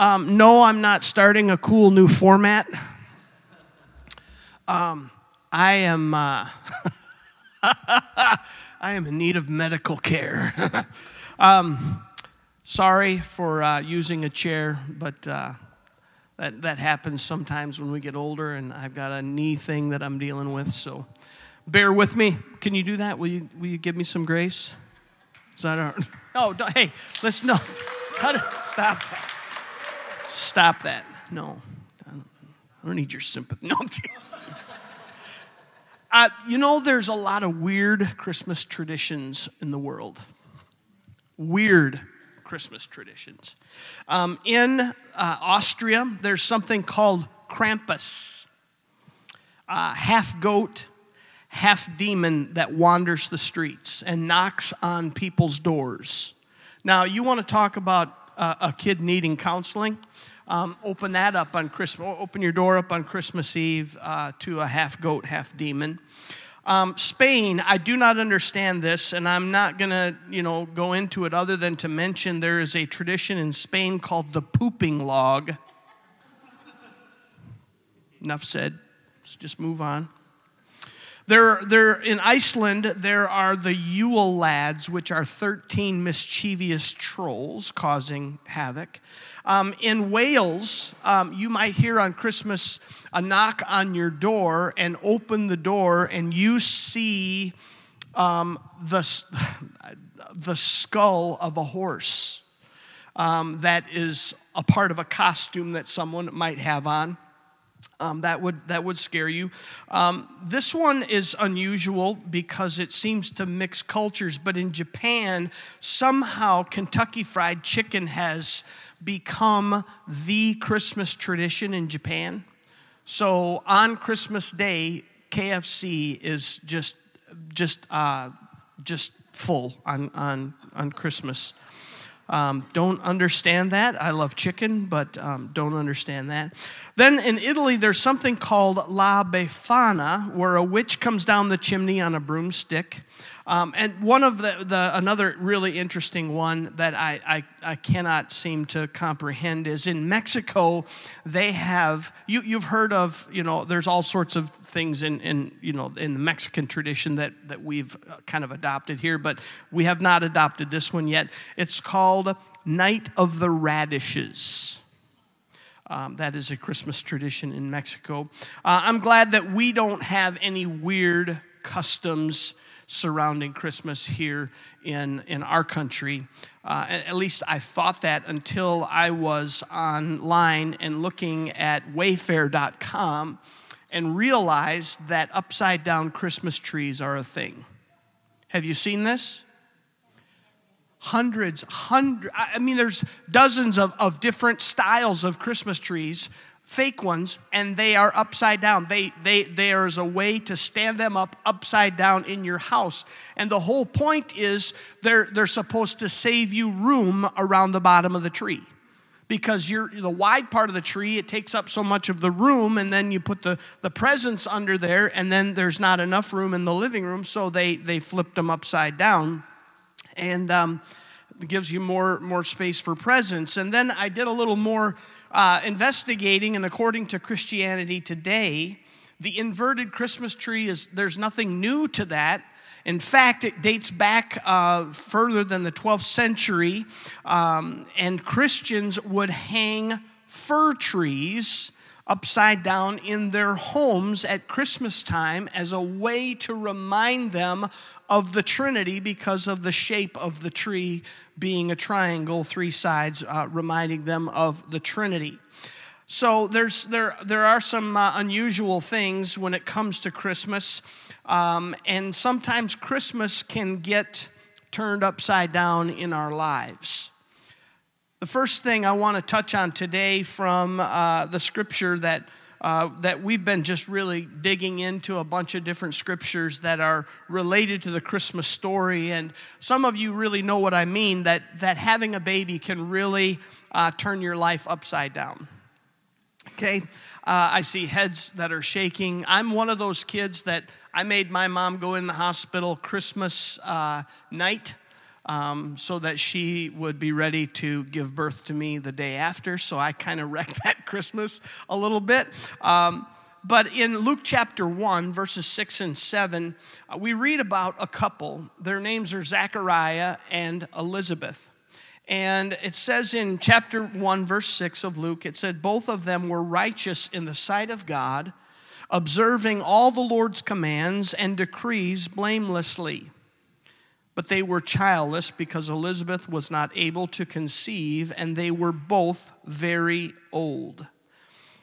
Um, no, I'm not starting a cool new format. Um, I am. Uh, I am in need of medical care. um, sorry for uh, using a chair, but uh, that, that happens sometimes when we get older, and I've got a knee thing that I'm dealing with, so bear with me. Can you do that? Will you, will you give me some grace? Is that all? Oh, don't, hey, let's no. Cut it. Stop that. Stop that. No. I don't need your sympathy. No. Uh, you know, there's a lot of weird Christmas traditions in the world. Weird Christmas traditions. Um, in uh, Austria, there's something called Krampus, uh, half goat, half demon that wanders the streets and knocks on people's doors. Now, you want to talk about uh, a kid needing counseling? Um, open that up on Christmas. Open your door up on Christmas Eve uh, to a half goat, half demon. Um, Spain, I do not understand this, and I'm not going to, you know, go into it other than to mention there is a tradition in Spain called the pooping log. Enough said. Let's just move on. There, there, in Iceland, there are the Yule lads, which are 13 mischievous trolls causing havoc. Um, in Wales, um, you might hear on Christmas a knock on your door and open the door, and you see um, the, the skull of a horse um, that is a part of a costume that someone might have on. Um, that would that would scare you. Um, this one is unusual because it seems to mix cultures. But in Japan, somehow Kentucky Fried Chicken has become the Christmas tradition in Japan. So on Christmas Day, KFC is just just uh, just full on on on Christmas. Um, don't understand that. I love chicken, but um, don't understand that. Then in Italy, there's something called La Befana, where a witch comes down the chimney on a broomstick. Um, and one of the, the, another really interesting one that I, I, I, cannot seem to comprehend is in Mexico, they have, you, you've heard of, you know, there's all sorts of things in, in, you know, in the Mexican tradition that, that we've uh, kind of adopted here, but we have not adopted this one yet. It's called Night of the Radishes. Um, that is a Christmas tradition in Mexico. Uh, I'm glad that we don't have any weird customs surrounding Christmas here in, in our country. Uh, at least I thought that until I was online and looking at wayfair.com and realized that upside down Christmas trees are a thing. Have you seen this? Hundreds, hundreds, I mean, there's dozens of, of different styles of Christmas trees fake ones and they are upside down. They, they there is a way to stand them up upside down in your house. And the whole point is they're they're supposed to save you room around the bottom of the tree. Because you're the wide part of the tree it takes up so much of the room and then you put the the presents under there and then there's not enough room in the living room so they they flipped them upside down. And um, gives you more more space for presents and then i did a little more uh, investigating, and according to Christianity Today, the inverted Christmas tree is there's nothing new to that. In fact, it dates back uh, further than the 12th century, um, and Christians would hang fir trees upside down in their homes at Christmas time as a way to remind them of the Trinity because of the shape of the tree being a triangle, three sides, uh, reminding them of the Trinity. So there's, there, there are some uh, unusual things when it comes to Christmas, um, and sometimes Christmas can get turned upside down in our lives. The first thing I want to touch on today from uh, the scripture that uh, that we've been just really digging into a bunch of different scriptures that are related to the Christmas story. And some of you really know what I mean that, that having a baby can really uh, turn your life upside down. Okay? Uh, I see heads that are shaking. I'm one of those kids that I made my mom go in the hospital Christmas uh, night um, so that she would be ready to give birth to me the day after. So I kind of wrecked that Christmas a little bit. Um, but in Luke chapter 1, verses 6 and 7, uh, we read about a couple. Their names are Zachariah and Elizabeth. And it says in chapter 1, verse 6 of Luke, it said, Both of them were righteous in the sight of God, observing all the Lord's commands and decrees blamelessly. But they were childless because Elizabeth was not able to conceive, and they were both very old.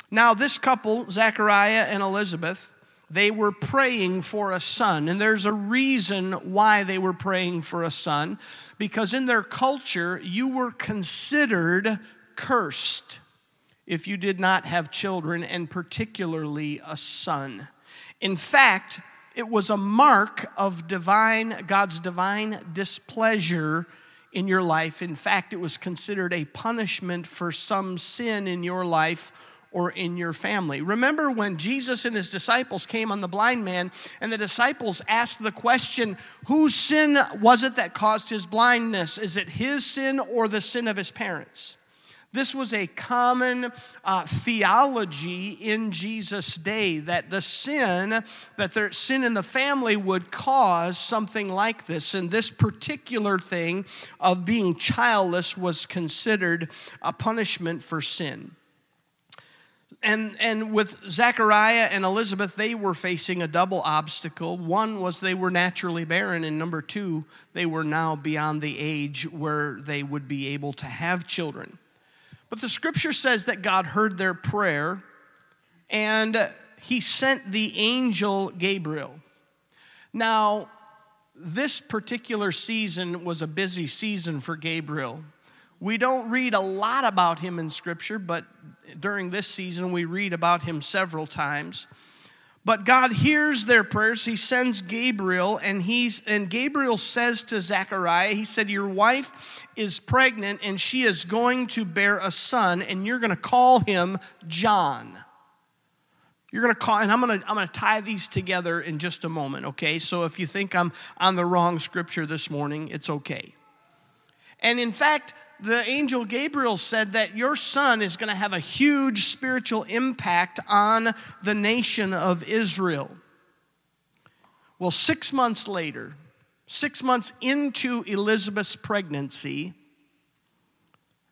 Now, this couple, Zachariah and Elizabeth, they were praying for a son. And there's a reason why they were praying for a son, because in their culture, you were considered cursed if you did not have children, and particularly a son. In fact, it was a mark of divine, God's divine displeasure in your life. In fact, it was considered a punishment for some sin in your life or in your family. Remember when Jesus and his disciples came on the blind man, and the disciples asked the question, Whose sin was it that caused his blindness? Is it his sin or the sin of his parents? This was a common uh, theology in Jesus' day that the sin, that their sin in the family would cause something like this. And this particular thing of being childless was considered a punishment for sin and, and with Zechariah and Elizabeth, they were facing a double obstacle. One was they were naturally barren, and number two, they were now beyond the age where they would be able to have children. But the scripture says that God heard their prayer and he sent the angel Gabriel. Now, this particular season was a busy season for Gabriel. We don't read a lot about him in Scripture, but during this season we read about him several times. But God hears their prayers. He sends Gabriel, and he's and Gabriel says to Zechariah, he said, Your wife is pregnant, and she is going to bear a son, and you're gonna call him John. You're gonna call, and I'm gonna I'm gonna tie these together in just a moment, okay? So if you think I'm on the wrong scripture this morning, it's okay. And in fact, the angel Gabriel said that your son is going to have a huge spiritual impact on the nation of Israel. Well, six months later, six months into Elizabeth's pregnancy,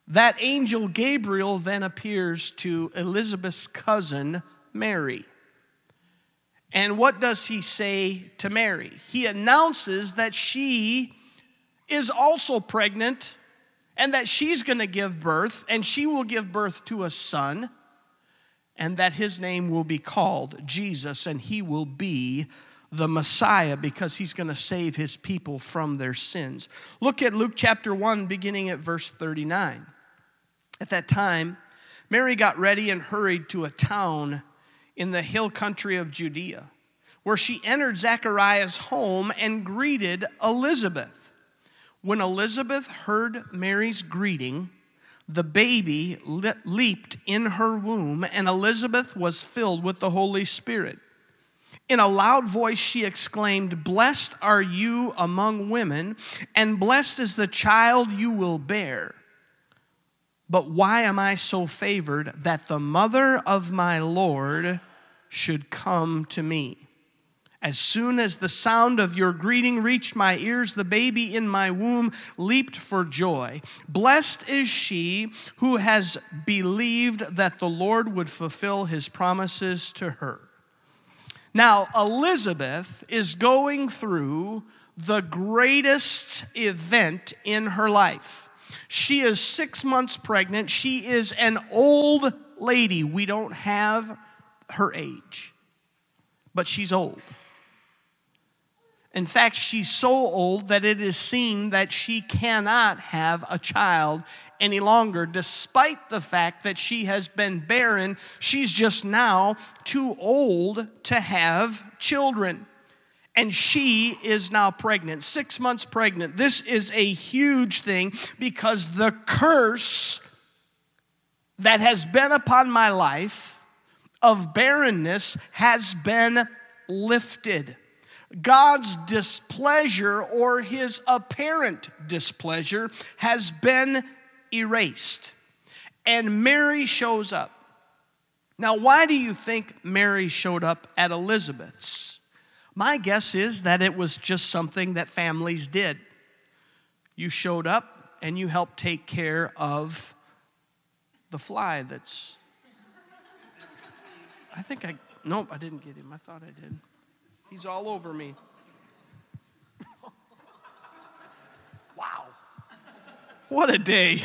that angel Gabriel then appears to Elizabeth's cousin, Mary. And what does he say to Mary? He announces that she is also pregnant and that she's going to give birth, and she will give birth to a son, and that his name will be called Jesus, and he will be the Messiah because he's going to save his people from their sins. Look at Luke chapter 1, beginning at verse 39. At that time, Mary got ready and hurried to a town in the hill country of Judea, where she entered Zachariah's home and greeted Elizabeth. When Elizabeth heard Mary's greeting, the baby leaped in her womb, and Elizabeth was filled with the Holy Spirit. In a loud voice, she exclaimed, Blessed are you among women, and blessed is the child you will bear. But why am I so favored that the mother of my Lord should come to me? As soon as the sound of your greeting reached my ears, the baby in my womb leaped for joy. Blessed is she who has believed that the Lord would fulfill his promises to her. Now, Elizabeth is going through the greatest event in her life. She is six months pregnant. She is an old lady. We don't have her age, but she's old. In fact, she's so old that it is seen that she cannot have a child any longer, despite the fact that she has been barren. She's just now too old to have children. And she is now pregnant, six months pregnant. This is a huge thing because the curse that has been upon my life of barrenness has been lifted. God's displeasure or his apparent displeasure has been erased. And Mary shows up. Now, why do you think Mary showed up at Elizabeth's? My guess is that it was just something that families did. You showed up and you helped take care of the fly that's. I think I. Nope, I didn't get him. I thought I did. He's all over me. wow. What a day.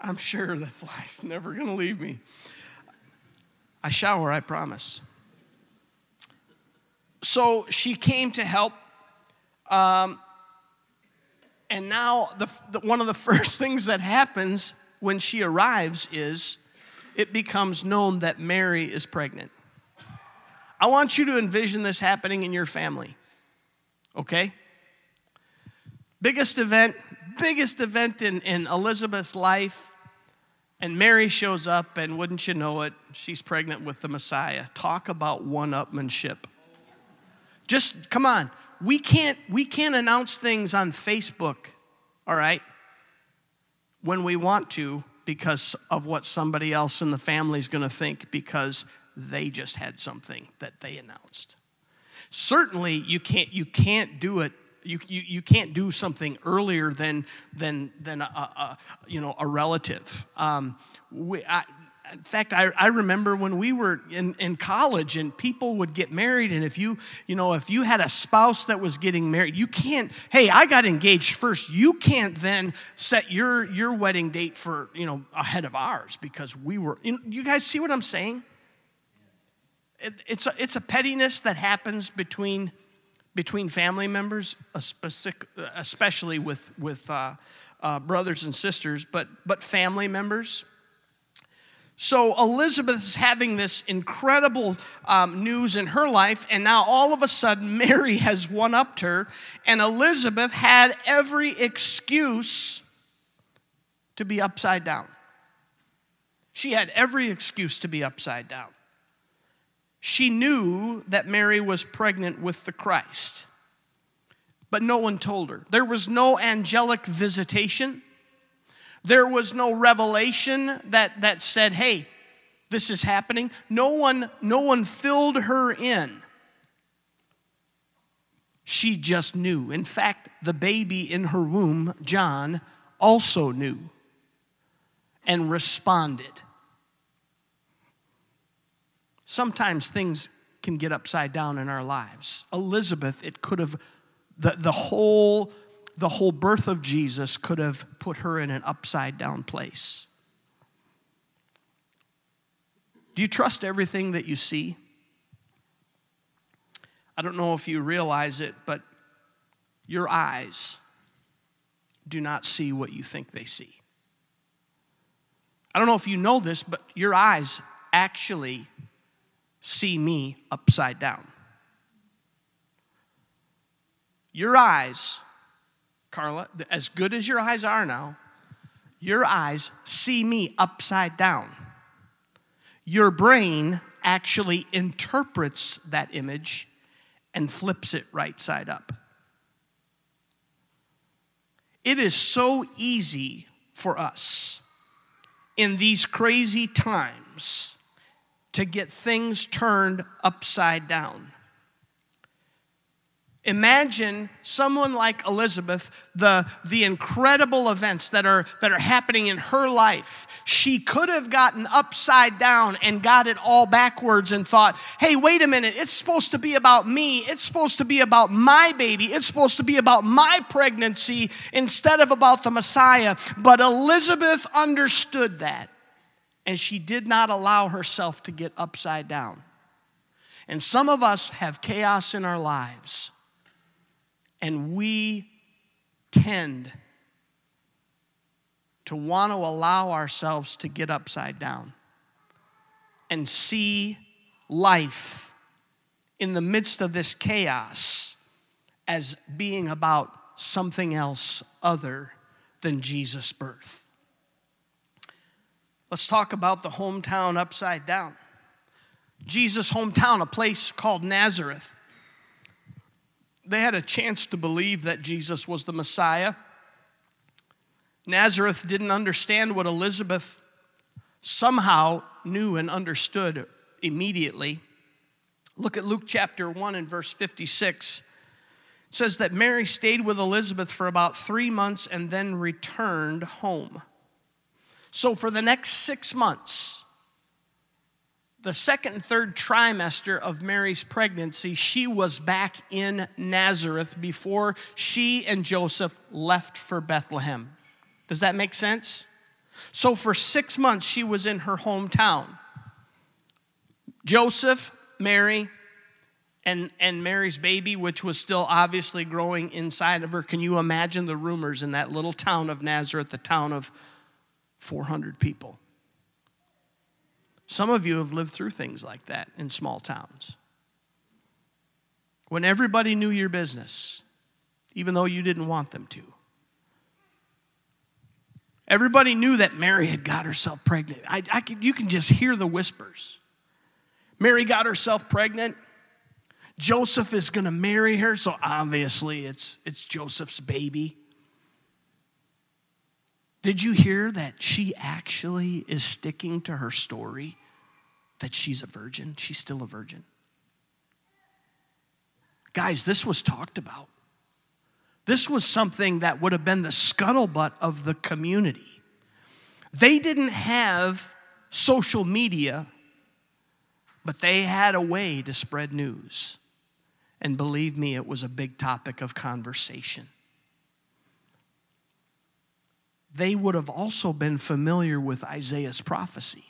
I'm sure the fly's never going to leave me. I shower, I promise. So she came to help. Um, and now, the, the, one of the first things that happens when she arrives is it becomes known that Mary is pregnant. I want you to envision this happening in your family, okay? Biggest event, biggest event in, in Elizabeth's life. And Mary shows up, and wouldn't you know it, she's pregnant with the Messiah. Talk about one upmanship. Just come on. We can't, we can't announce things on Facebook, all right, when we want to because of what somebody else in the family is going to think because they just had something that they announced. Certainly, you can't, you can't do it you, you, you can't do something earlier than, than, than a, a you know, a relative. Um, we, I, in fact, I, I remember when we were in, in college and people would get married, and if you, you know, if you had a spouse that was getting married, you can't, hey, I got engaged first. You can't then set your, your wedding date for, you know, ahead of ours because we were, you, you guys see what I'm saying? It, it's, a, it's a pettiness that happens between between family members, especially with, with uh, uh, brothers and sisters, but, but family members. So Elizabeth is having this incredible um, news in her life, and now all of a sudden Mary has one upped her, and Elizabeth had every excuse to be upside down. She had every excuse to be upside down. She knew that Mary was pregnant with the Christ, but no one told her. There was no angelic visitation. There was no revelation that, that said, hey, this is happening. No one, no one filled her in. She just knew. In fact, the baby in her womb, John, also knew and responded. Sometimes things can get upside down in our lives. Elizabeth, it could have, the, the, whole, the whole birth of Jesus could have put her in an upside down place. Do you trust everything that you see? I don't know if you realize it, but your eyes do not see what you think they see. I don't know if you know this, but your eyes actually see me upside down. Your eyes, Carla, as good as your eyes are now, your eyes see me upside down. Your brain actually interprets that image and flips it right side up. It is so easy for us in these crazy times to get things turned upside down. Imagine someone like Elizabeth, the, the incredible events that are, that are happening in her life. She could have gotten upside down and got it all backwards and thought, hey, wait a minute, it's supposed to be about me. It's supposed to be about my baby. It's supposed to be about my pregnancy instead of about the Messiah. But Elizabeth understood that and she did not allow herself to get upside down. And some of us have chaos in our lives, and we tend to want to allow ourselves to get upside down and see life in the midst of this chaos as being about something else other than Jesus' birth. Let's talk about the hometown upside down. Jesus' hometown, a place called Nazareth. They had a chance to believe that Jesus was the Messiah. Nazareth didn't understand what Elizabeth somehow knew and understood immediately. Look at Luke chapter 1 and verse 56. It says that Mary stayed with Elizabeth for about three months and then returned home. So, for the next six months, the second and third trimester of Mary's pregnancy, she was back in Nazareth before she and Joseph left for Bethlehem. Does that make sense? So, for six months, she was in her hometown. Joseph, Mary, and, and Mary's baby, which was still obviously growing inside of her. Can you imagine the rumors in that little town of Nazareth, the town of 400 people? Some of you have lived through things like that in small towns. When everybody knew your business, even though you didn't want them to. Everybody knew that Mary had got herself pregnant. I, I you can just hear the whispers. Mary got herself pregnant. Joseph is going to marry her, so obviously it's, it's Joseph's baby. Did you hear that she actually is sticking to her story that she's a virgin? She's still a virgin. Guys, this was talked about. This was something that would have been the scuttlebutt of the community. They didn't have social media, but they had a way to spread news. And believe me, it was a big topic of conversation. They would have also been familiar with Isaiah's prophecy.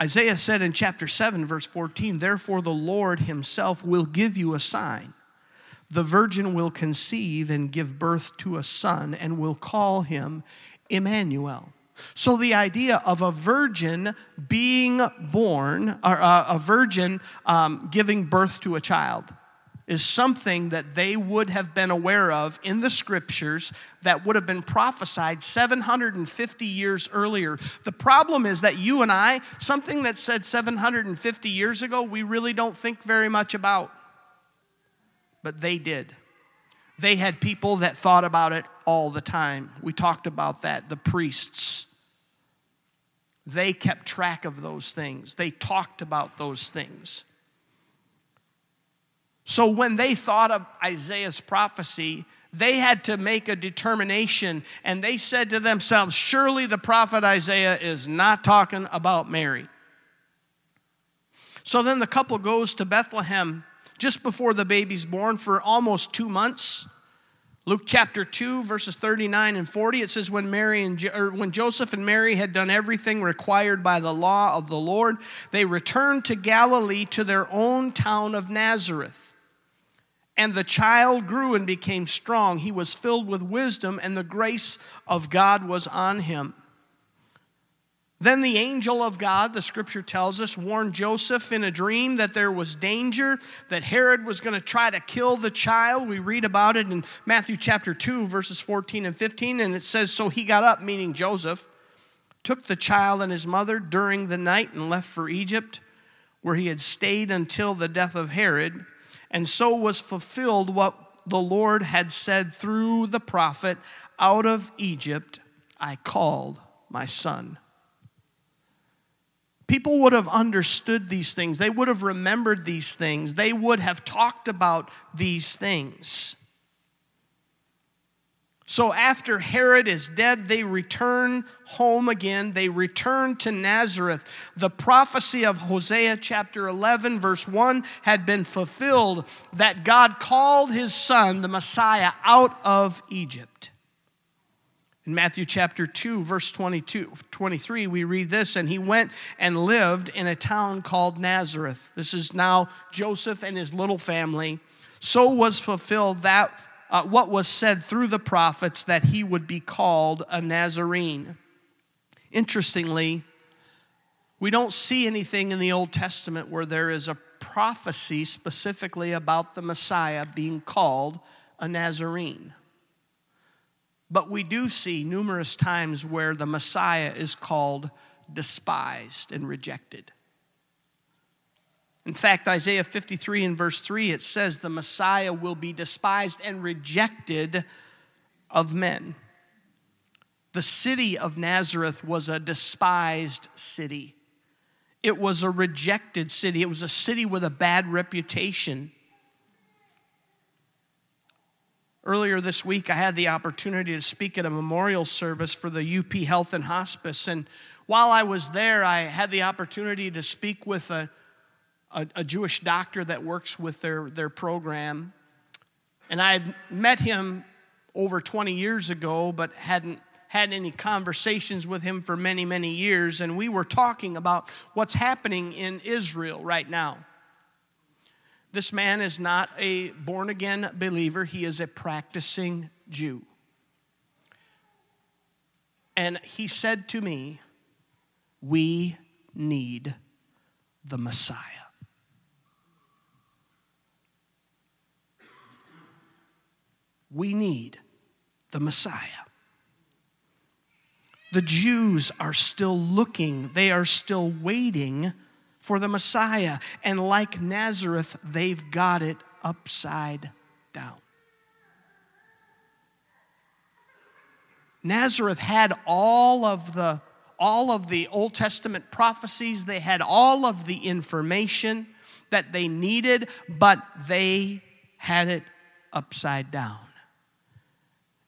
Isaiah said in chapter 7, verse 14, Therefore the Lord himself will give you a sign. The virgin will conceive and give birth to a son and will call him Emmanuel. So, the idea of a virgin being born, or uh, a virgin um, giving birth to a child, is something that they would have been aware of in the scriptures that would have been prophesied 750 years earlier. The problem is that you and I, something that said 750 years ago, we really don't think very much about. But they did. They had people that thought about it all the time. We talked about that, the priests. They kept track of those things, they talked about those things. So when they thought of Isaiah's prophecy, they had to make a determination and they said to themselves, Surely the prophet Isaiah is not talking about Mary. So then the couple goes to Bethlehem just before the baby's born for almost two months. Luke chapter 2, verses 39 and 40, it says, when, Mary and jo- when Joseph and Mary had done everything required by the law of the Lord, they returned to Galilee to their own town of Nazareth. And the child grew and became strong. He was filled with wisdom, and the grace of God was on him. Then the angel of God, the scripture tells us, warned Joseph in a dream that there was danger, that Herod was going to try to kill the child. We read about it in Matthew chapter 2, verses 14 and 15, and it says, So he got up, meaning Joseph, took the child and his mother during the night and left for Egypt, where he had stayed until the death of Herod. And so was fulfilled what the Lord had said through the prophet Out of Egypt I called my son. People would have understood these things. They would have remembered these things. They would have talked about these things. So after Herod is dead, they return home again. They return to Nazareth. The prophecy of Hosea chapter 11, verse 1, had been fulfilled that God called his son, the Messiah, out of Egypt. In Matthew chapter 2, verse 22, 23, we read this, and he went and lived in a town called Nazareth. This is now Joseph and his little family. So was fulfilled that uh, what was said through the prophets that he would be called a Nazarene. Interestingly, we don't see anything in the Old Testament where there is a prophecy specifically about the Messiah being called a Nazarene. But we do see numerous times where the Messiah is called despised and rejected. In fact, Isaiah 53 and verse 3, it says, The Messiah will be despised and rejected of men. The city of Nazareth was a despised city. It was a rejected city. It was a city with a bad reputation. Earlier this week, I had the opportunity to speak at a memorial service for the UP Health and Hospice. And while I was there, I had the opportunity to speak with a a, a Jewish doctor that works with their, their program. And I had met him over 20 years ago, but hadn't had any conversations with him for many, many years. And we were talking about what's happening in Israel right now. This man is not a born again believer, he is a practicing Jew. And he said to me, We need the Messiah. We need the Messiah. The Jews are still looking, they are still waiting for the Messiah. And like Nazareth, they've got it upside down. Nazareth had all of the all of the Old Testament prophecies, they had all of the information that they needed, but they had it upside down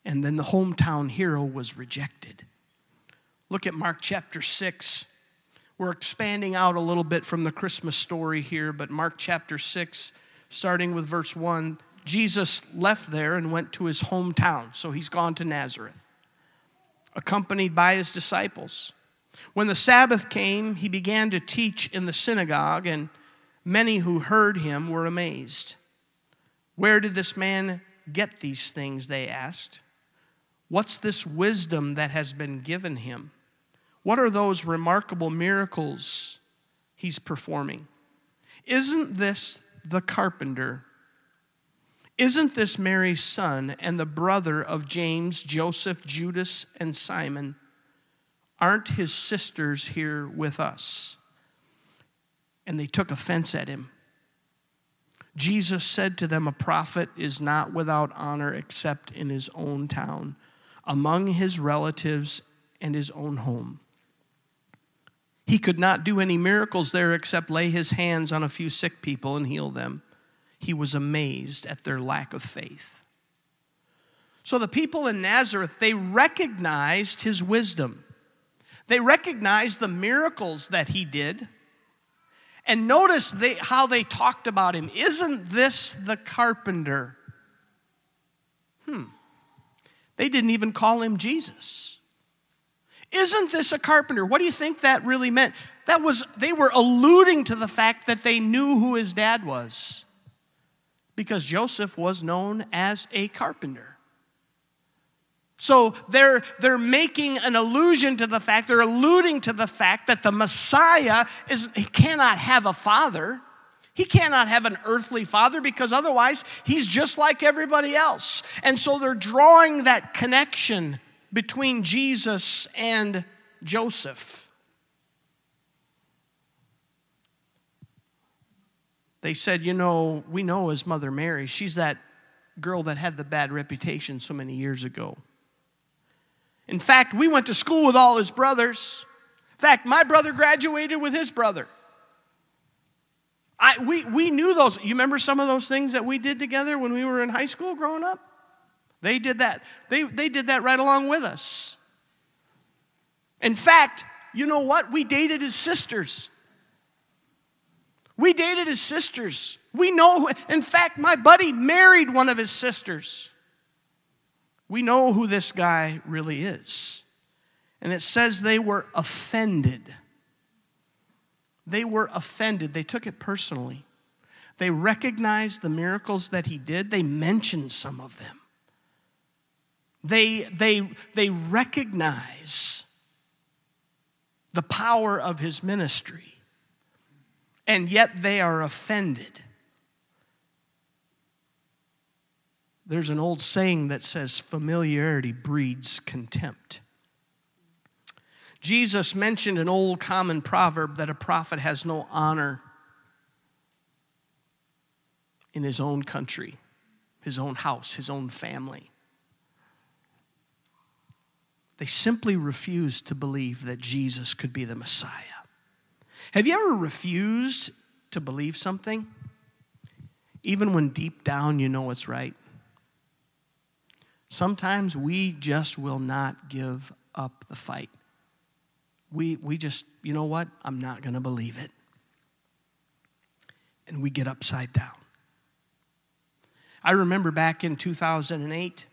and then the hometown hero was rejected. Look at Mark chapter 6. We're expanding out a little bit from the Christmas story here, but Mark chapter 6, starting with verse 1, Jesus left there and went to his hometown. So he's gone to Nazareth, accompanied by his disciples. When the Sabbath came, he began to teach in the synagogue, and many who heard him were amazed. Where did this man get these things? They asked. What's this wisdom that has been given him? What are those remarkable miracles he's performing? Isn't this the carpenter? Isn't this Mary's son and the brother of James, Joseph, Judas, and Simon? Aren't his sisters here with us? And they took offense at him. Jesus said to them, A prophet is not without honor except in his own town among his relatives and his own home. He could not do any miracles there except lay his hands on a few sick people and heal them. He was amazed at their lack of faith. So the people in Nazareth, they recognized his wisdom. They recognized the miracles that he did. And notice they, how they talked about him. Isn't this the carpenter? They didn't even call him Jesus. Isn't this a carpenter? What do you think that really meant? That was, they were alluding to the fact that they knew who his dad was. Because Joseph was known as a carpenter. So they're, they're making an allusion to the fact, they're alluding to the fact that the Messiah is, he cannot have a father. He cannot have an earthly father because otherwise he's just like everybody else. And so they're drawing that connection between Jesus and Joseph. They said, You know, we know his mother Mary. She's that girl that had the bad reputation so many years ago. In fact, we went to school with all his brothers. In fact, my brother graduated with his brother. I, we, we knew those. You remember some of those things that we did together when we were in high school growing up? They did that. They, they did that right along with us. In fact, you know what? We dated his sisters. We dated his sisters. We know, in fact, my buddy married one of his sisters. We know who this guy really is. And it says they were offended they were offended. They took it personally. They recognized the miracles that he did, they mentioned some of them. They, they, they recognize the power of his ministry, and yet they are offended. There's an old saying that says familiarity breeds contempt. Jesus mentioned an old common proverb that a prophet has no honor in his own country, his own house, his own family. They simply refused to believe that Jesus could be the Messiah. Have you ever refused to believe something, even when deep down you know it's right? Sometimes we just will not give up the fight. We, we just, you know what? I'm not going to believe it. And we get upside down. I remember back in 2008,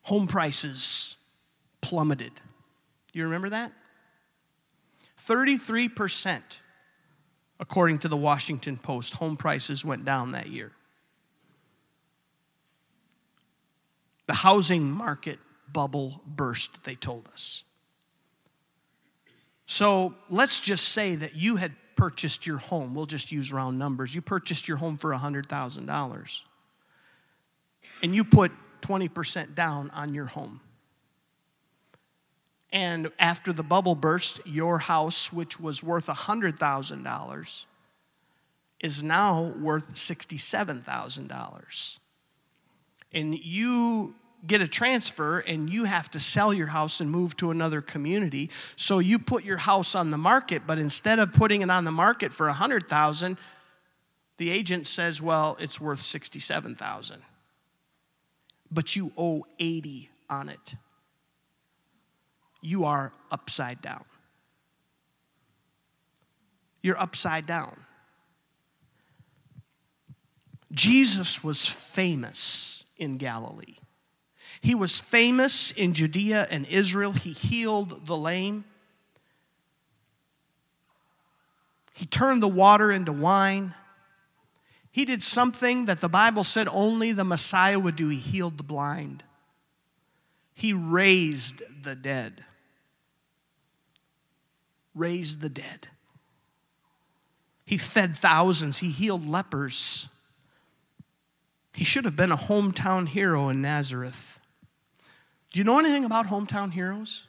home prices plummeted. You remember that? 33%, according to the Washington Post, home prices went down that year. The housing market bubble burst, they told us. So let's just say that you had purchased your home. We'll just use round numbers. You purchased your home for $100,000 and you put 20% down on your home. And after the bubble burst, your house, which was worth $100,000, is now worth $67,000. And you get a transfer and you have to sell your house and move to another community. So you put your house on the market, but instead of putting it on the market for 100,000, the agent says, "Well, it's worth 67,000." But you owe 80 on it you are upside down. You're upside down. Jesus was famous in Galilee. He was famous in Judea and Israel. He healed the lame. He turned the water into wine. He did something that the Bible said only the Messiah would do. He healed the blind. He raised the dead raised the dead. He fed thousands, he healed lepers. He should have been a hometown hero in Nazareth. Do you know anything about hometown heroes?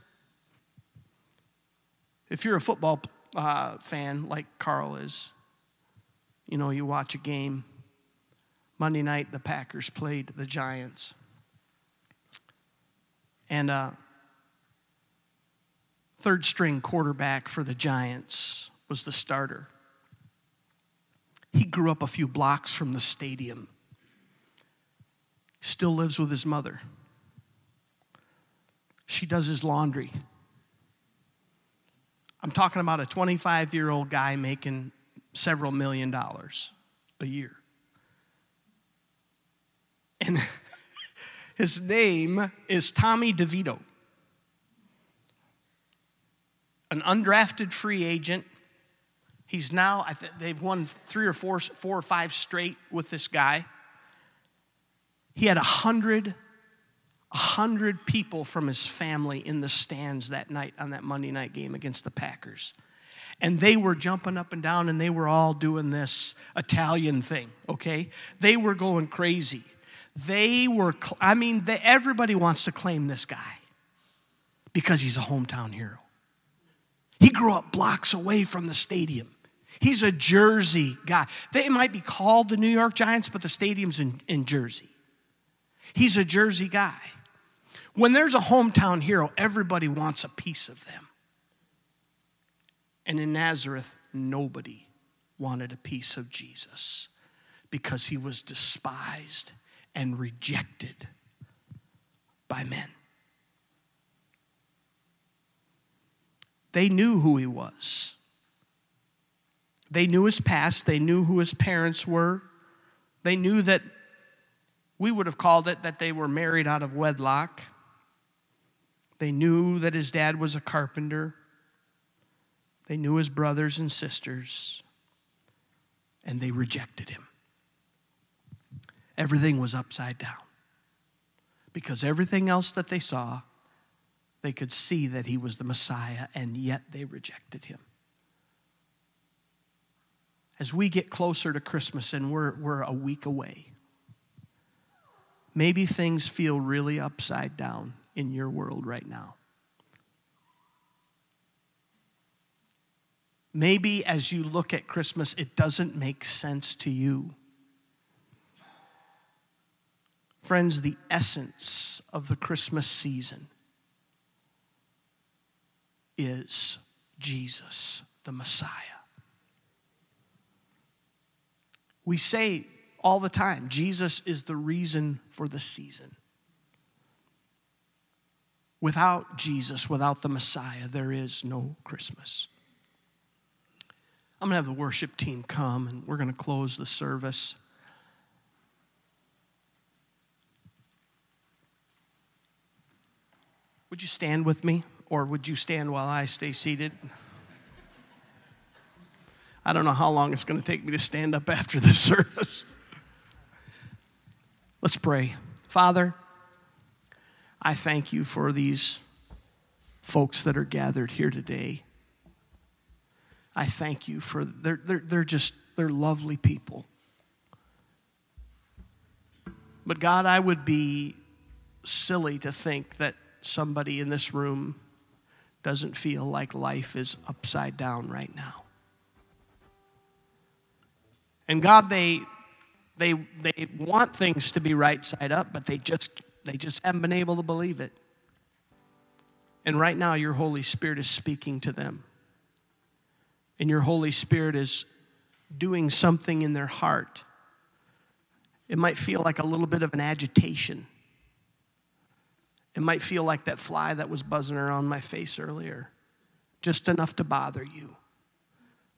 If you're a football uh, fan like Carl is, you know, you watch a game. Monday night, the Packers played the Giants. And uh, third string quarterback for the Giants, was the starter. He grew up a few blocks from the stadium. Still lives with his mother. She does his laundry. I'm talking about a 25 year old guy making several million dollars a year. And his name is Tommy DeVito. an undrafted free agent. He's now, I they've won three or four, four or five straight with this guy. He had a hundred, a hundred people from his family in the stands that night on that Monday night game against the Packers. And they were jumping up and down and they were all doing this Italian thing, okay? They were going crazy. They were, I mean, they, everybody wants to claim this guy because he's a hometown hero. He grew up blocks away from the stadium. He's a Jersey guy. They might be called the New York Giants, but the stadium's in, in Jersey. He's a Jersey guy. When there's a hometown hero, everybody wants a piece of them. And in Nazareth, nobody wanted a piece of Jesus because he was despised and rejected by men. They knew who he was. They knew his past, they knew who his parents were. They knew that we would have called it that they were married out of wedlock. They knew that his dad was a carpenter. They knew his brothers and sisters, and they rejected him. Everything was upside down because everything else that they saw they could see that he was the Messiah, and yet they rejected him. As we get closer to Christmas and we're, we're a week away, maybe things feel really upside down in your world right now. Maybe as you look at Christmas, it doesn't make sense to you. Friends, the essence of the Christmas season is Jesus, the Messiah. We say all the time Jesus is the reason for the season. Without Jesus, without the Messiah, there is no Christmas. I'm going to have the worship team come and we're going to close the service. Would you stand with me, or would you stand while I stay seated? I don't know how long it's going to take me to stand up after this service. Let's pray. Father, I thank you for these folks that are gathered here today. I thank you for they're, they're, they're just they're lovely people. But God, I would be silly to think that somebody in this room doesn't feel like life is upside down right now. And God, they they they want things to be right side up, but they just they just haven't been able to believe it. And right now your Holy Spirit is speaking to them. And your Holy Spirit is doing something in their heart. It might feel like a little bit of an agitation. It might feel like that fly that was buzzing around my face earlier, just enough to bother you.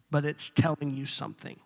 But it's telling you something.